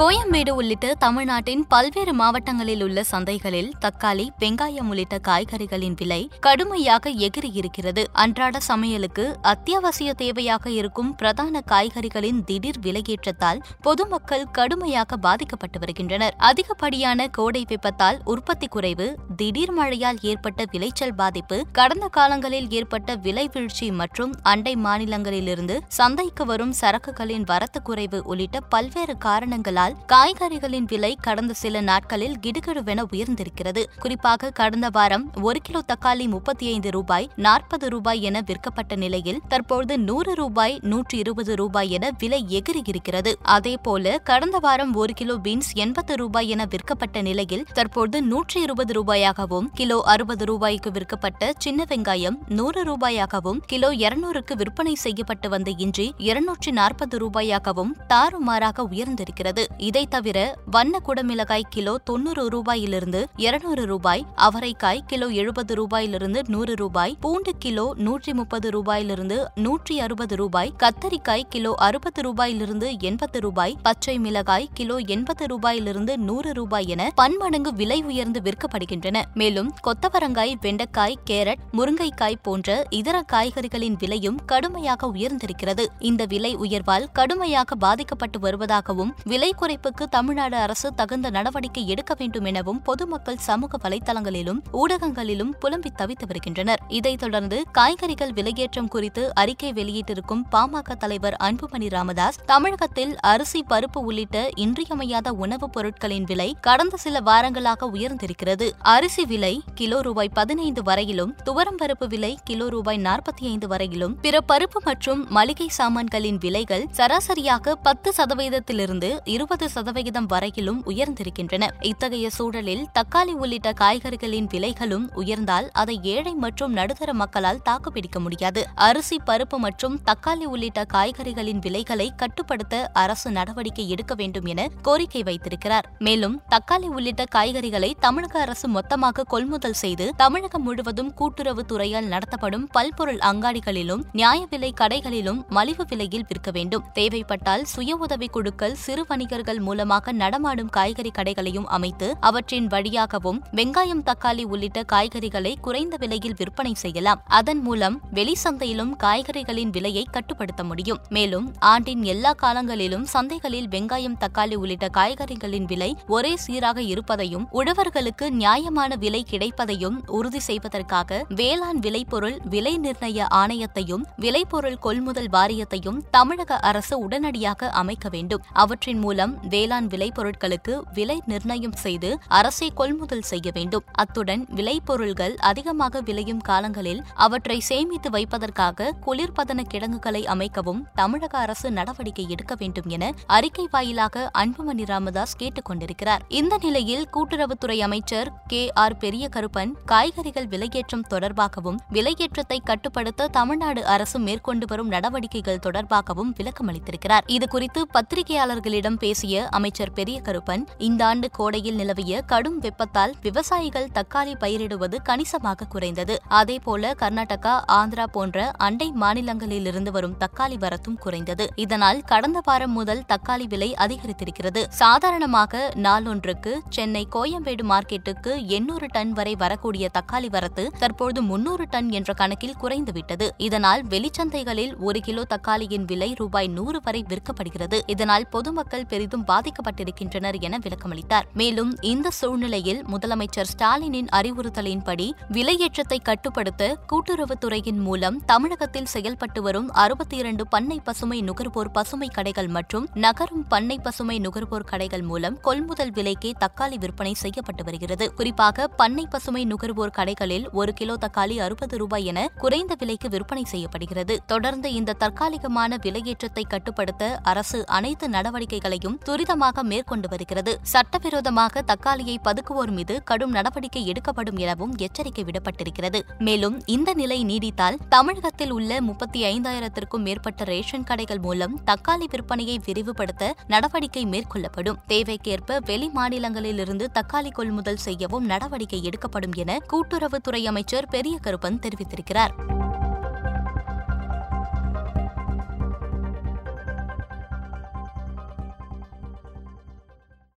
கோயம்பேடு உள்ளிட்ட தமிழ்நாட்டின் பல்வேறு மாவட்டங்களில் உள்ள சந்தைகளில் தக்காளி வெங்காயம் உள்ளிட்ட காய்கறிகளின் விலை கடுமையாக எகிரியிருக்கிறது அன்றாட சமையலுக்கு அத்தியாவசிய தேவையாக இருக்கும் பிரதான காய்கறிகளின் திடீர் விலையேற்றத்தால் பொதுமக்கள் கடுமையாக பாதிக்கப்பட்டு வருகின்றனர். அதிகப்படியான கோடை வெப்பத்தால் உற்பத்தி குறைவு திடீர் மழையால் ஏற்பட்ட விளைச்சல் பாதிப்பு கடந்த காலங்களில் ஏற்பட்ட விலை வீழ்ச்சி மற்றும் அண்டை மாநிலங்களிலிருந்து சந்தைக்கு வரும் சரக்குகளின் வரத்து குறைவு உள்ளிட்ட பல்வேறு காரணங்களால் காய்கறிகளின் விலை கடந்த சில நாட்களில் கிடுகிடுவென உயர்ந்திருக்கிறது. குறிப்பாக கடந்த வாரம் ஒரு கிலோ தக்காளி முப்பத்தி ஐந்து ரூபாய் நாற்பது ரூபாய் என விற்கப்பட்ட நிலையில் தற்போது நூறு ரூபாய் நூற்றி இருபது ரூபாய் என விலை எகிரியிருக்கிறது அதேபோல கடந்த வாரம் ஒரு கிலோ பீன்ஸ் எண்பது ரூபாய் என விற்கப்பட்ட நிலையில் தற்போது நூற்றி இருபது ரூபாயாகவும் கிலோ அறுபது ரூபாய்க்கு விற்கப்பட்ட சின்ன வெங்காயம் நூறு ரூபாயாகவும் கிலோ இருநூறுக்கு விற்பனை செய்யப்பட்டு வந்த இன்றி இருநூற்றி நாற்பது ரூபாயாகவும் தாறுமாறாக உயர்ந்திருக்கிறது. இதை தவிர வண்ண குடமிளகாய் கிலோ தொன்னூறு ரூபாயிலிருந்து இருநூறு ரூபாய் அவரைக்காய் கிலோ எழுபது ரூபாயிலிருந்து நூறு ரூபாய் பூண்டு கிலோ நூற்றி முப்பது ரூபாயிலிருந்து நூற்றி அறுபது ரூபாய் கத்தரிக்காய் கிலோ அறுபது ரூபாயிலிருந்து எண்பது ரூபாய் பச்சை மிளகாய் கிலோ எண்பது ரூபாயிலிருந்து நூறு ரூபாய் என பன்மடங்கு விலை உயர்ந்து விற்கப்படுகின்றன. மேலும் கொத்தவரங்காய் வெண்டைக்காய் கேரட் முருங்கைக்காய் போன்ற இதர காய்கறிகளின் விலையும் கடுமையாக உயர்ந்திருக்கிறது. இந்த விலை உயர்வால் கடுமையாக பாதிக்கப்பட்டு வருவதாகவும் விலை குறைப்புக்கு தமிழ்நாடு அரசு தகுந்த நடவடிக்கை எடுக்க வேண்டும் எனவும் பொதுமக்கள் சமூக வலைதளங்களிலும் ஊடகங்களிலும் புலம்பி தவித்து வருகின்றனர். இதைத் தொடர்ந்து காய்கறிகள் விலையேற்றம் குறித்து அறிக்கை வெளியிட்டிருக்கும் பாமக தலைவர் அன்புமணி ராமதாஸ் தமிழகத்தில் அரிசி பருப்பு உள்ளிட்ட இன்றியமையாத உணவுப் பொருட்களின் விலை கடந்த சில வாரங்களாக உயர்ந்திருக்கிறது. அரிசி விலை கிலோ ரூபாய் பதினைந்து வரையிலும் துவரம் பருப்பு விலை கிலோ ரூபாய் நாற்பத்தி ஐந்து வரையிலும் பிற பருப்பு மற்றும் மளிகை சாமான்களின் விலைகள் சராசரியாக பத்து சதவீதத்திலிருந்து இருபது சதவிகிதம் வரையிலும் உயர்ந்திருக்கின்றன. இத்தகைய சூழலில் தக்காளி உள்ளிட்ட காய்கறிகளின் விலைகளும் உயர்ந்தால் அதை ஏழை மற்றும் நடுத்தர மக்களால் தாக்குப்பிடிக்க முடியாது. அரிசி பருப்பு மற்றும் தக்காளி உள்ளிட்ட காய்கறிகளின் விலைகளை கட்டுப்படுத்த அரசு நடவடிக்கை எடுக்க வேண்டும் என கோரிக்கை வைத்திருக்கிறார். மேலும் தக்காளி உள்ளிட்ட காய்கறிகளை தமிழக அரசு மொத்தமாக கொள்முதல் செய்து தமிழகம் முழுவதும் கூட்டுறவு துறையால் நடத்தப்படும் பல்பொருள் அங்காடிகளிலும் நியாய விலை கடைகளிலும் மலிவு விலையில் விற்க வேண்டும். தேவைப்பட்டால் சுய உதவி குழுக்கள் சிறு தொழிலாளர்கள் மூலமாக நடமாடும் காய்கறி கடைகளையும் அமைத்து அவற்றின் வழியாகவும் வெங்காயம் தக்காளி உள்ளிட்ட காய்கறிகளை குறைந்த விலையில் விற்பனை செய்யலாம். அதன் மூலம் வெளிச்சந்தையிலும் காய்கறிகளின் விலையை கட்டுப்படுத்த முடியும். மேலும் ஆண்டின் எல்லா காலங்களிலும் சந்தைகளில் வெங்காயம் தக்காளி உள்ளிட்ட காய்கறிகளின் விலை ஒரே சீராக இருப்பதையும் உழவர்களுக்கு நியாயமான விலை கிடைப்பதையும் உறுதி செய்வதற்காக வேளாண் விளைபொருள் விலை நிர்ணய ஆணையத்தையும் விளைபொருள் கொள்முதல் வாரியத்தையும் தமிழக அரசு உடனடியாக அமைக்க வேண்டும். அவற்றின் மூலம் வேளாண் விளைபொருட்களுக்கு விலை நிர்ணயம் செய்து அரசை கொள்முதல் செய்ய வேண்டும். அத்துடன் விளைபொருள்கள் அதிகமாக விளையும் காலங்களில் அவற்றை சேமித்து வைப்பதற்காக குளிர்பதன கிடங்குகளை அமைக்கவும் தமிழக அரசு நடவடிக்கை எடுக்க வேண்டும் என அறிக்கை வாயிலாக அன்புமணி ராமதாஸ் கேட்டுக் கொண்டிருக்கிறார். இந்த நிலையில் கூட்டுறவுத்துறை அமைச்சர் கே. ஆர். பெரிய கருப்பன் காய்கறிகள் விலையேற்றம் தொடர்பாகவும் விலையேற்றத்தை கட்டுப்படுத்த தமிழ்நாடு அரசு மேற்கொண்டு வரும் நடவடிக்கைகள் தொடர்பாகவும் விளக்கமளித்திருக்கிறார். இதுகுறித்து பத்திரிகையாளர்களிடம் பேசிய அமைச்சர் பெரிய கருப்பன் இந்த ஆண்டு கோடையில் நிலவிய கடும் வெப்பத்தால் விவசாயிகள் தக்காளி பயிரிடுவது கணிசமாக குறைந்தது. அதேபோல கர்நாடகா ஆந்திரா போன்ற அண்டை மாநிலங்களிலிருந்து வரும் தக்காளி வரத்தும் குறைந்தது. இதனால் கடந்த வாரம் முதல் தக்காளி விலை அதிகரித்திருக்கிறது. சாதாரணமாக நாளொன்றுக்கு சென்னை கோயம்பேடு மார்க்கெட்டுக்கு எண்ணூறு டன் வரை வரக்கூடிய தக்காளி வரத்து தற்போது முன்னூறு டன் என்ற கணக்கில் குறைந்துவிட்டது. இதனால் வெளிச்சந்தைகளில் ஒரு கிலோ தக்காளியின் விலை ரூபாய் நூறு வரை விற்கப்படுகிறது. இதனால் பொதுமக்கள் பெரிதும் பாதிக்கப்பட்டிருக்கின்றனர் என விளக்கமளித்தார். மேலும் இந்த சூழ்நிலையில் முதலமைச்சர் ஸ்டாலினின் அறிவுறுத்தலின்படி விலையேற்றத்தை கட்டுப்படுத்த கூட்டுறவுத்துறையின் மூலம் தமிழகத்தில் செயல்பட்டு வரும் அறுபத்தி இரண்டு பண்ணை பசுமை நுகர்வோர் பசுமை கடைகள் மற்றும் நகரும் பண்ணை பசுமை நுகர்வோர் கடைகள் மூலம் கொள்முதல் விலைக்கே தக்காளி விற்பனை செய்யப்பட்டு வருகிறது. குறிப்பாக பண்ணை பசுமை நுகர்வோர் கடைகளில் ஒரு கிலோ தக்காளி அறுபது ரூபாய் என குறைந்த விலைக்கு விற்பனை செய்யப்படுகிறது. தொடர்ந்து இந்த தற்காலிகமான விலையேற்றத்தை கட்டுப்படுத்த அரசு அனைத்து நடவடிக்கைகளையும் துரிதமாக மேற்கொண்டு வருகிறது. சட்டவிரோதமாக தக்காளியை பதுக்குவோர் மீது கடும் நடவடிக்கை எடுக்கப்படும் எனவும் எச்சரிக்கை விடப்பட்டிருக்கிறது. மேலும் இந்த நிலை நீடித்தால் தமிழகத்தில் உள்ள முப்பத்தி ஐந்தாயிரத்திற்கும் மேற்பட்ட ரேஷன் கடைகள் மூலம் தக்காளி விற்பனையை விரிவுபடுத்த நடவடிக்கை மேற்கொள்ளப்படும். தேவைக்கேற்ப வெளி மாநிலங்களிலிருந்து தக்காளி கொள்முதல் செய்யவும் நடவடிக்கை எடுக்கப்படும் என கூட்டுறவுத்துறை அமைச்சர் பெரிய கருப்பன் தெரிவித்திருக்கிறார்.